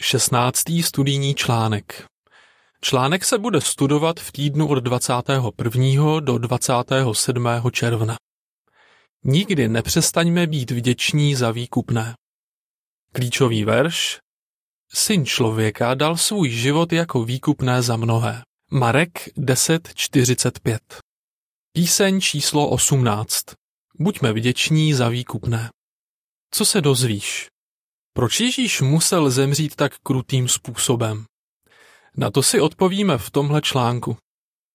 16. studijní článek. Článek se bude studovat v týdnu od 21. do 27. června. Nikdy nepřestaňme být vděční za výkupné. Klíčový verš Syn člověka dal svůj život jako výkupné za mnohé. Marek 10.45 Píseň číslo 18 Buďme vděční za výkupné. Co se dozvíš? Proč Ježíš musel zemřít tak krutým způsobem? Na to si odpovíme v tomhle článku.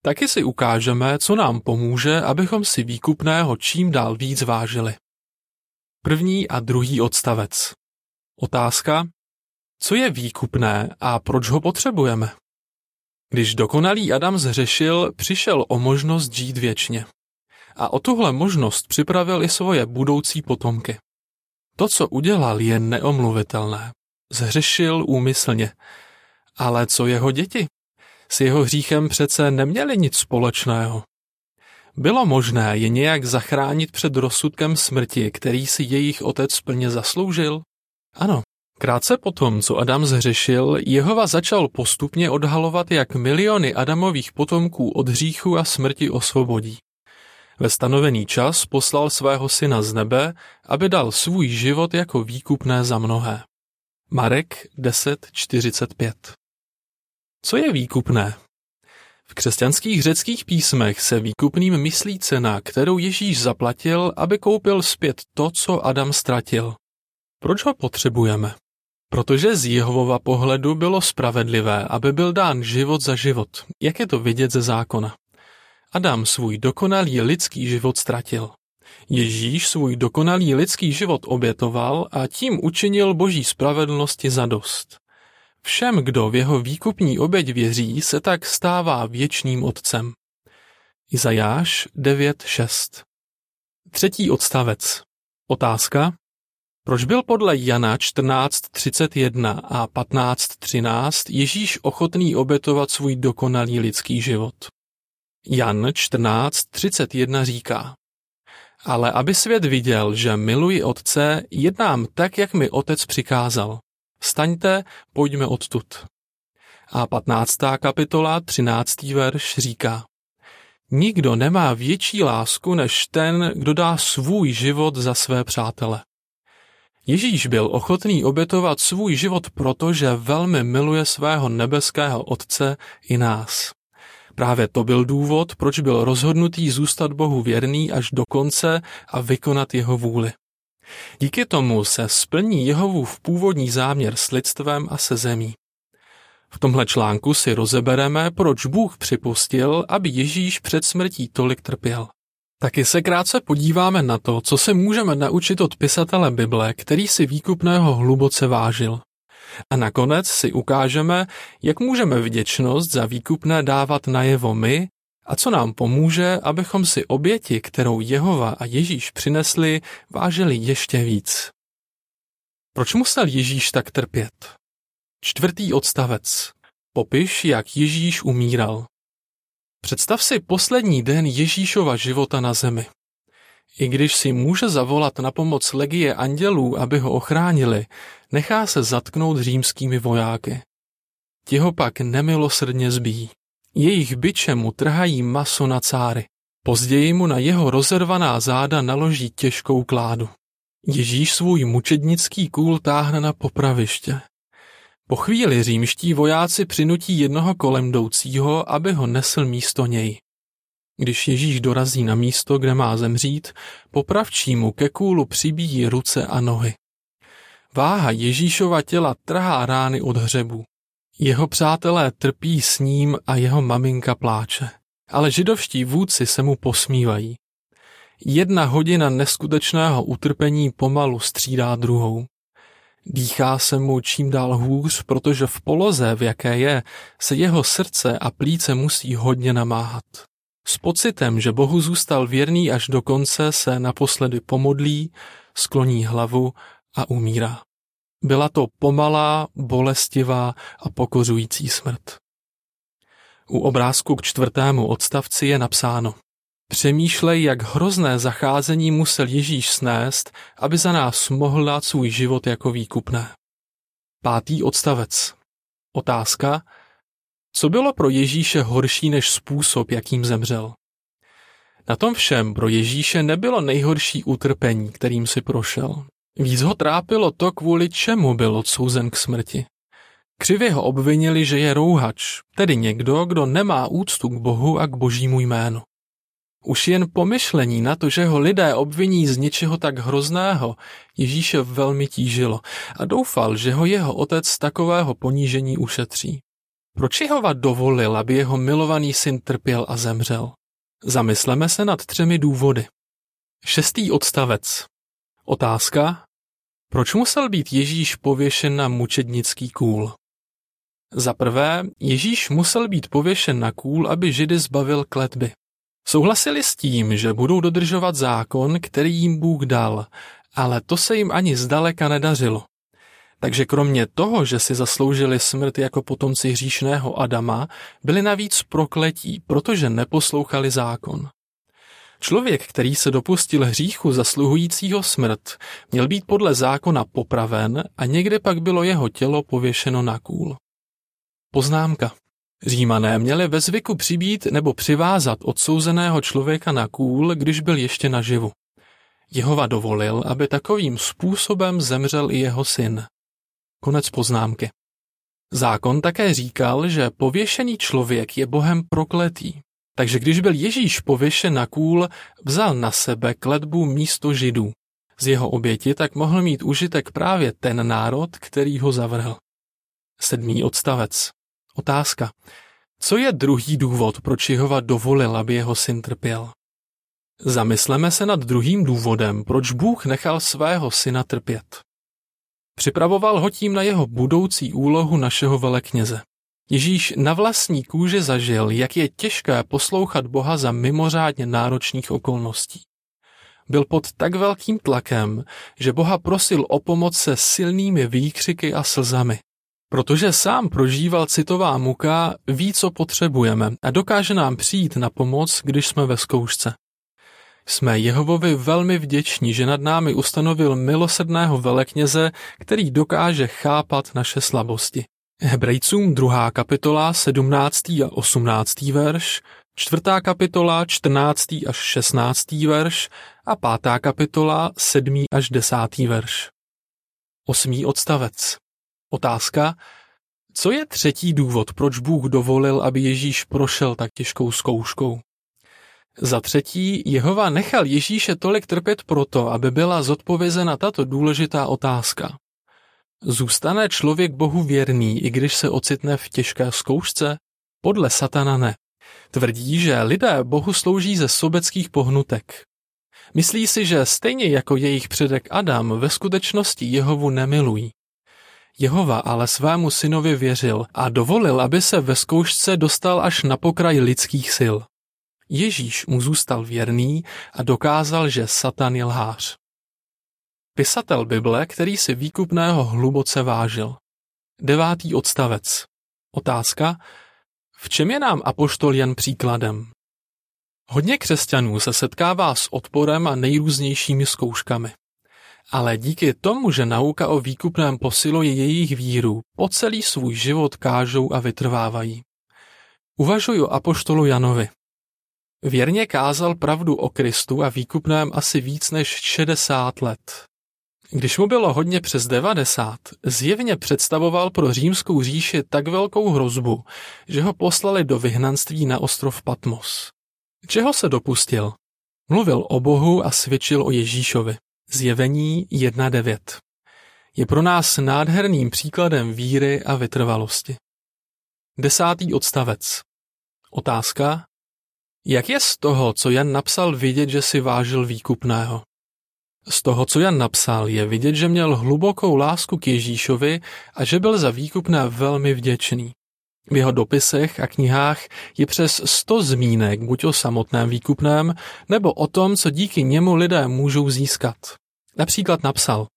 Taky si ukážeme, co nám pomůže, abychom si výkupného čím dál víc vážili. První a druhý odstavec. Otázka. Co je výkupné a proč ho potřebujeme? Když dokonalý Adam zřešil, přišel o možnost žít věčně. A o tuhle možnost připravil i svoje budoucí potomky. To, co udělal, je neomluvitelné. Zhřešil úmyslně. Ale co jeho děti? S jeho hříchem přece neměli nic společného. Bylo možné je nějak zachránit před rozsudkem smrti, který si jejich otec plně zasloužil? Ano. Krátce potom, co Adam zhřešil, Jehova začal postupně odhalovat, jak miliony Adamových potomků od hříchu a smrti osvobodí. Ve stanovený čas poslal svého syna z nebe, aby dal svůj život jako výkupné za mnohé. Marek 10.45 Co je výkupné? V křesťanských řeckých písmech se výkupným myslí cena, kterou Ježíš zaplatil, aby koupil zpět to, co Adam ztratil. Proč ho potřebujeme? Protože z Jehovova pohledu bylo spravedlivé, aby byl dán život za život, jak je to vidět ze zákona. Adam svůj dokonalý lidský život ztratil. Ježíš svůj dokonalý lidský život obětoval a tím učinil boží spravedlnosti zadost. Všem, kdo v jeho výkupní oběť věří, se tak stává věčným otcem. Izajáš 9.6 Třetí odstavec. Otázka. Proč byl podle Jana 14.31 a 15.13 Ježíš ochotný obětovat svůj dokonalý lidský život? Jan 14.31 říká, ale aby svět viděl, že miluji Otce, jednám tak, jak mi Otec přikázal. Staňte, pojďme odtud. A 15. kapitola, 13. verš říká, Nikdo nemá větší lásku než ten, kdo dá svůj život za své přátele. Ježíš byl ochotný obětovat svůj život proto, že velmi miluje svého nebeského Otce i nás. Právě to byl důvod, proč byl rozhodnutý zůstat Bohu věrný až do konce a vykonat jeho vůli. Díky tomu se splní Jehovův původní záměr s lidstvem a se zemí. V tomhle článku si rozebereme, proč Bůh připustil, aby Ježíš před smrtí tolik trpěl. Taky se krátce podíváme na to, co se můžeme naučit od pisatele Bible, který si výkupného hluboce vážil. A nakonec si ukážeme, jak můžeme vděčnost za výkupné dávat najevo my a co nám pomůže, abychom si oběti, kterou Jehova a Ježíš přinesli, vážili ještě víc. Proč musel Ježíš tak trpět? Čtvrtý odstavec. Popiš, jak Ježíš umíral. Představ si poslední den Ježíšova života na zemi. I když si může zavolat na pomoc legie andělů, aby ho ochránili, nechá se zatknout římskými vojáky. Ti ho pak nemilosrdně zbíjí. Jejich byče mu trhají maso na cáry. Později mu na jeho rozervaná záda naloží těžkou kládu. Ježíš svůj mučednický kůl táhne na popraviště. Po chvíli římští vojáci přinutí jednoho kolem jdoucího, aby ho nesl místo něj. Když Ježíš dorazí na místo, kde má zemřít, popravčí mu ke kůlu přibíjí ruce a nohy. Váha Ježíšova těla trhá rány od hřebu. Jeho přátelé trpí s ním a jeho maminka pláče. Ale židovští vůdci se mu posmívají. Jedna hodina neskutečného utrpení pomalu střídá druhou. Dýchá se mu čím dál hůř, protože v poloze, v jaké je, se jeho srdce a plíce musí hodně namáhat. S pocitem, že Bohu zůstal věrný až do konce, se naposledy pomodlí, skloní hlavu a umírá. Byla to pomalá, bolestivá a pokořující smrt. U obrázku k čtvrtému odstavci je napsáno Přemýšlej, jak hrozné zacházení musel Ježíš snést, aby za nás mohl dát svůj život jako výkupné. Pátý odstavec. Otázka. Co bylo pro Ježíše horší než způsob, jakým zemřel? Na tom všem pro Ježíše nebylo nejhorší utrpení, kterým si prošel. Víc ho trápilo to, kvůli čemu byl odsouzen k smrti. Křivě ho obvinili, že je rouhač, tedy někdo, kdo nemá úctu k Bohu a k božímu jménu. Už jen pomyšlení na to, že ho lidé obviní z něčeho tak hrozného, Ježíše velmi tížilo a doufal, že ho jeho otec z takového ponížení ušetří. Proč Jehova dovolil, aby jeho milovaný syn trpěl a zemřel? Zamysleme se nad třemi důvody. Šestý odstavec. Otázka. Proč musel být Ježíš pověšen na mučednický kůl? Za prvé, Ježíš musel být pověšen na kůl, aby Židy zbavil kletby. Souhlasili s tím, že budou dodržovat zákon, který jim Bůh dal, ale to se jim ani zdaleka nedařilo. Takže kromě toho, že si zasloužili smrt jako potomci hříšného Adama, byli navíc prokletí, protože neposlouchali zákon. Člověk, který se dopustil hříchu zasluhujícího smrt, měl být podle zákona popraven a někde pak bylo jeho tělo pověšeno na kůl. Poznámka. Římané měli ve zvyku přibít nebo přivázat odsouzeného člověka na kůl, když byl ještě naživu. Jehova dovolil, aby takovým způsobem zemřel i jeho syn. Konec poznámky. Zákon také říkal, že pověšený člověk je Bohem prokletý. Takže když byl Ježíš pověšen na kůl, vzal na sebe kletbu místo židů. Z jeho oběti tak mohl mít užitek právě ten národ, který ho zavrhl. Sedmý odstavec. Otázka. Co je druhý důvod, proč Jehova dovolil, aby jeho syn trpěl? Zamysleme se nad druhým důvodem, proč Bůh nechal svého syna trpět. Připravoval ho tím na jeho budoucí úlohu našeho velekněze. Ježíš na vlastní kůži zažil, jak je těžké poslouchat Boha za mimořádně náročných okolností. Byl pod tak velkým tlakem, že Boha prosil o pomoc se silnými výkřiky a slzami. Protože sám prožíval citová muka, ví, co potřebujeme a dokáže nám přijít na pomoc, když jsme ve zkoušce. Jsme Jehovovi velmi vděční, že nad námi ustanovil milosedného velekněze, který dokáže chápat naše slabosti. Hebrejcům 2. kapitola 17. a 18. verš, 4. kapitola 14. až 16. verš a 5. kapitola 7. až 10. verš. 8. odstavec. Otázka. Co je třetí důvod, proč Bůh dovolil, aby Ježíš prošel tak těžkou zkouškou? Za třetí, Jehova nechal Ježíše tolik trpět proto, aby byla zodpovězena tato důležitá otázka. Zůstane člověk Bohu věrný, i když se ocitne v těžké zkoušce? Podle satana ne. Tvrdí, že lidé Bohu slouží ze sobeckých pohnutek. Myslí si, že stejně jako jejich předek Adam ve skutečnosti Jehovu nemilují. Jehova ale svému synovi věřil a dovolil, aby se ve zkoušce dostal až na pokraj lidských sil. Ježíš mu zůstal věrný a dokázal, že Satan je lhář. Pisatel Bible, který si výkupného hluboce vážil. Devátý odstavec. Otázka. V čem je nám apoštol jen příkladem? Hodně křesťanů se setkává s odporem a nejrůznějšími zkouškami. Ale díky tomu, že nauka o výkupném posiluje jejich víru, po celý svůj život kážou a vytrvávají. Uvažuji o apoštolu Janovi. Věrně kázal pravdu o Kristu a výkupném asi víc než 60 let. Když mu bylo hodně přes 90, zjevně představoval pro římskou říši tak velkou hrozbu, že ho poslali do vyhnanství na ostrov Patmos. Čeho se dopustil? Mluvil o Bohu a svědčil o Ježíšovi. Zjevení 1.9. Je pro nás nádherným příkladem víry a vytrvalosti. Desátý odstavec. Otázka. Jak je z toho, co Jan napsal, vidět, že si vážil výkupného? Z toho, co Jan napsal, je vidět, že měl hlubokou lásku k Ježíšovi a že byl za výkupné velmi vděčný. V jeho dopisech a knihách je přes sto zmínek buď o samotném výkupném, nebo o tom, co díky němu lidé můžou získat. Například napsal,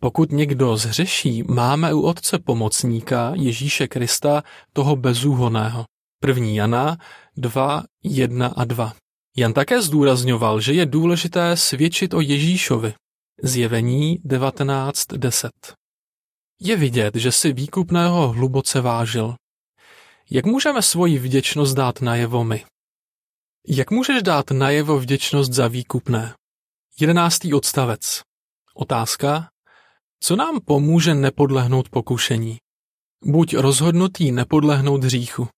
pokud někdo zřeší, máme u Otce pomocníka Ježíše Krista, toho bezúhoného. První Jana 2, 1 a 2. Jan také zdůrazňoval, že je důležité svědčit o Ježíšovi. Zjevení 19.10. Je vidět, že si výkupného hluboce vážil. Jak můžeme svoji vděčnost dát najevo my? Jak můžeš dát najevo vděčnost za výkupné? Jedenáctý odstavec. Otázka. Co nám pomůže nepodlehnout pokušení? Buď rozhodnutý nepodlehnout hříchu.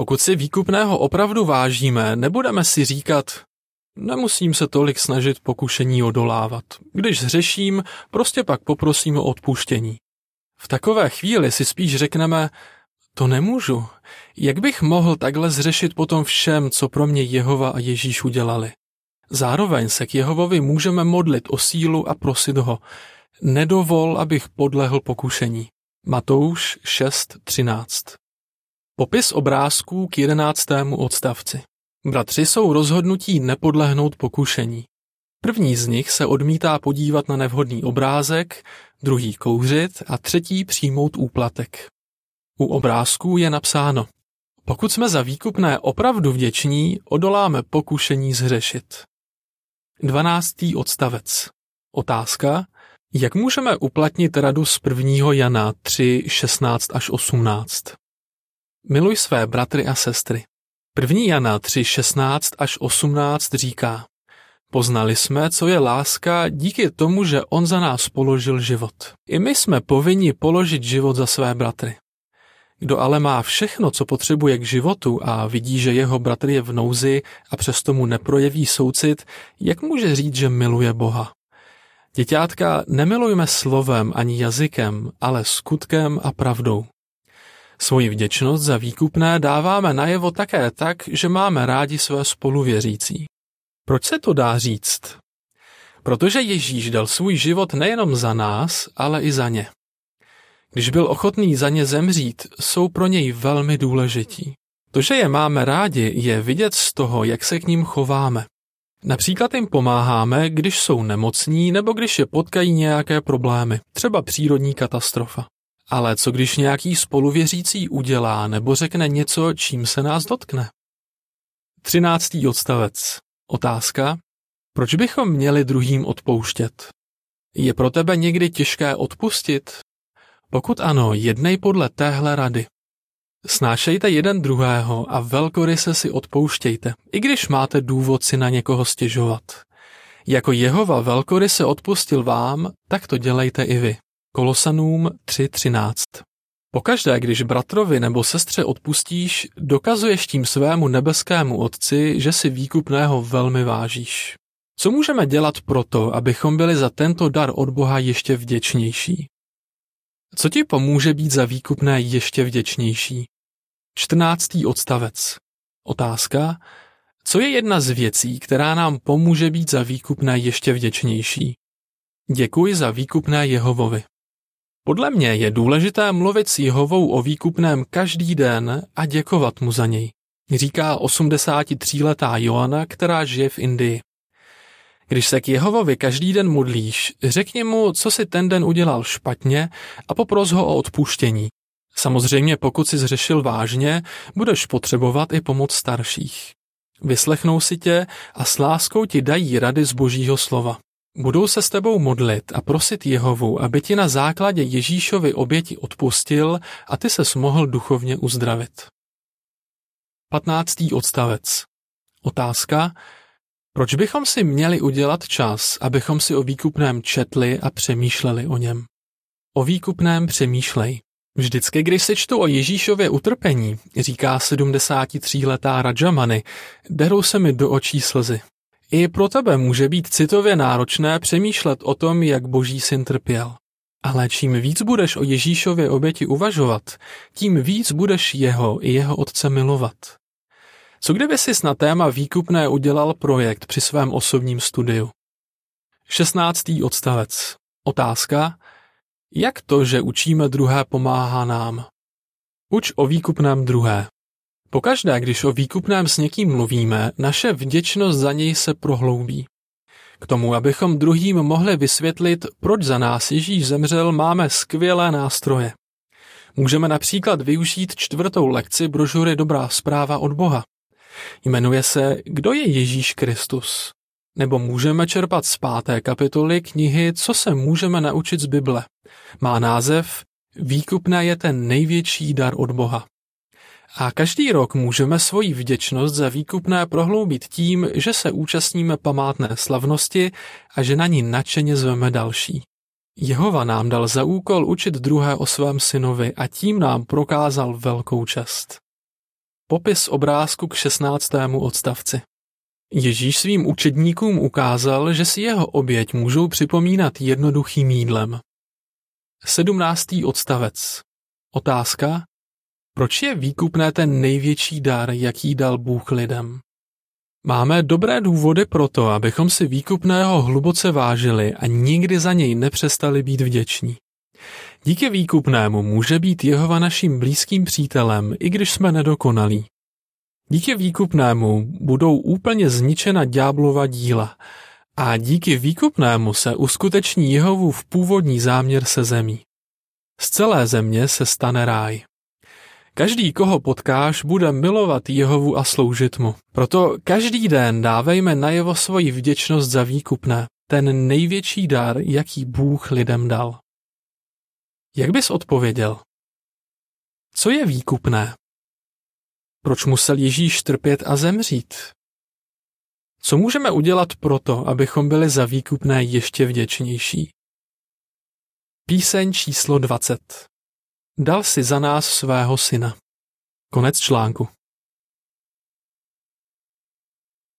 Pokud si výkupného opravdu vážíme, nebudeme si říkat, nemusím se tolik snažit pokušení odolávat. Když zřeším, prostě pak poprosím o odpuštění. V takové chvíli si spíš řekneme, to nemůžu. Jak bych mohl takhle zřešit potom všem, co pro mě Jehova a Ježíš udělali? Zároveň se k Jehovovi můžeme modlit o sílu a prosit ho. Nedovol, abych podlehl pokušení. Matouš 6.13 Popis obrázků k jedenáctému odstavci. Bratři jsou rozhodnutí nepodlehnout pokušení. První z nich se odmítá podívat na nevhodný obrázek, druhý kouřit a třetí přijmout úplatek. U obrázků je napsáno Pokud jsme za výkupné opravdu vděční, odoláme pokušení zhřešit. 12. odstavec. Otázka. Jak můžeme uplatnit radu z 1. Jana 3, 16 až 18? Miluj své bratry a sestry. 1. Jana 3, 16 až 18 říká Poznali jsme, co je láska díky tomu, že on za nás položil život. I my jsme povinni položit život za své bratry. Kdo ale má všechno, co potřebuje k životu a vidí, že jeho bratr je v nouzi a přesto mu neprojeví soucit, jak může říct, že miluje Boha? Děťátka, nemilujme slovem ani jazykem, ale skutkem a pravdou. Svoji vděčnost za výkupné dáváme najevo také tak, že máme rádi své spoluvěřící. Proč se to dá říct? Protože Ježíš dal svůj život nejenom za nás, ale i za ně. Když byl ochotný za ně zemřít, jsou pro něj velmi důležití. To, že je máme rádi, je vidět z toho, jak se k ním chováme. Například jim pomáháme, když jsou nemocní nebo když je potkají nějaké problémy, třeba přírodní katastrofa. Ale co když nějaký spoluvěřící udělá nebo řekne něco, čím se nás dotkne? 13. odstavec. Otázka. Proč bychom měli druhým odpouštět? Je pro tebe někdy těžké odpustit? Pokud ano, jednej podle téhle rady. Snášejte jeden druhého a velkoryse si odpouštějte, i když máte důvod si na někoho stěžovat. Jako Jehova velkoryse odpustil vám, tak to dělejte i vy. Kolosanům 3.13 Pokaždé, když bratrovi nebo sestře odpustíš, dokazuješ tím svému nebeskému Otci, že si výkupného velmi vážíš. Co můžeme dělat proto, abychom byli za tento dar od Boha ještě vděčnější? Co ti pomůže být za výkupné ještě vděčnější? 14. odstavec. Otázka. Co je jedna z věcí, která nám pomůže být za výkupné ještě vděčnější? Děkuji za výkupné Jehovovi. Podle mě je důležité mluvit s Jehovou o výkupném každý den a děkovat mu za něj, říká 83-letá Joana, která žije v Indii. Když se k Jehovovi každý den modlíš, řekni mu, co si ten den udělal špatně a popros ho o odpuštění. Samozřejmě pokud si zřešil vážně, budeš potřebovat i pomoc starších. Vyslechnou si tě a s láskou ti dají rady z božího slova. Budou se s tebou modlit a prosit Jehovu, aby ti na základě Ježíšovy oběti odpustil a ty ses mohl duchovně uzdravit. 15. odstavec. Otázka. Proč bychom si měli udělat čas, abychom si o výkupném četli a přemýšleli o něm? O výkupném přemýšlej. Vždycky, když se čtu o Ježíšově utrpení, říká 73-letá Rajamany, derou se mi do očí slzy. I pro tebe může být citově náročné přemýšlet o tom, jak boží syn trpěl. Ale čím víc budeš o Ježíšově oběti uvažovat, tím víc budeš jeho i jeho otce milovat. Co kdyby jsi na téma výkupné udělal projekt při svém osobním studiu? 16. odstavec. Otázka. Jak to, že učíme druhé, pomáhá nám? Uč o výkupném druhé. Pokaždé, když o výkupném s někým mluvíme, naše vděčnost za něj se prohloubí. K tomu, abychom druhým mohli vysvětlit, proč za nás Ježíš zemřel, máme skvělé nástroje. Můžeme například využít čtvrtou lekci brožury Dobrá zpráva od Boha. Jmenuje se Kdo je Ježíš Kristus? nebo můžeme čerpat z páté kapitoly knihy Co se můžeme naučit z Bible. Má název Výkupné je ten největší dar od Boha. A každý rok můžeme svoji vděčnost za výkupné prohloubit tím, že se účastníme památné slavnosti a že na ní nadšeně zveme další. Jehova nám dal za úkol učit druhé o svém synovi a tím nám prokázal velkou čest. Popis obrázku k 16. odstavci. Ježíš svým učedníkům ukázal, že si jeho oběť můžou připomínat jednoduchým jídlem. 17. odstavec. Otázka. Proč je výkupné ten největší dar, jaký dal Bůh lidem? Máme dobré důvody pro to, abychom si výkupného hluboce vážili a nikdy za něj nepřestali být vděční. Díky výkupnému může být Jehova naším blízkým přítelem, i když jsme nedokonalí. Díky výkupnému budou úplně zničena ďáblova díla a díky výkupnému se uskuteční Jehovův původní záměr se zemí. Z celé země se stane ráj. Každý, koho potkáš, bude milovat Jehovu a sloužit mu. Proto každý den dávejme najevo svoji vděčnost za výkupné, ten největší dar, jaký Bůh lidem dal. Jak bys odpověděl? Co je výkupné? Proč musel Ježíš trpět a zemřít? Co můžeme udělat proto, abychom byli za výkupné ještě vděčnější? Píseň číslo 20 Dal si za nás svého syna. Konec článku.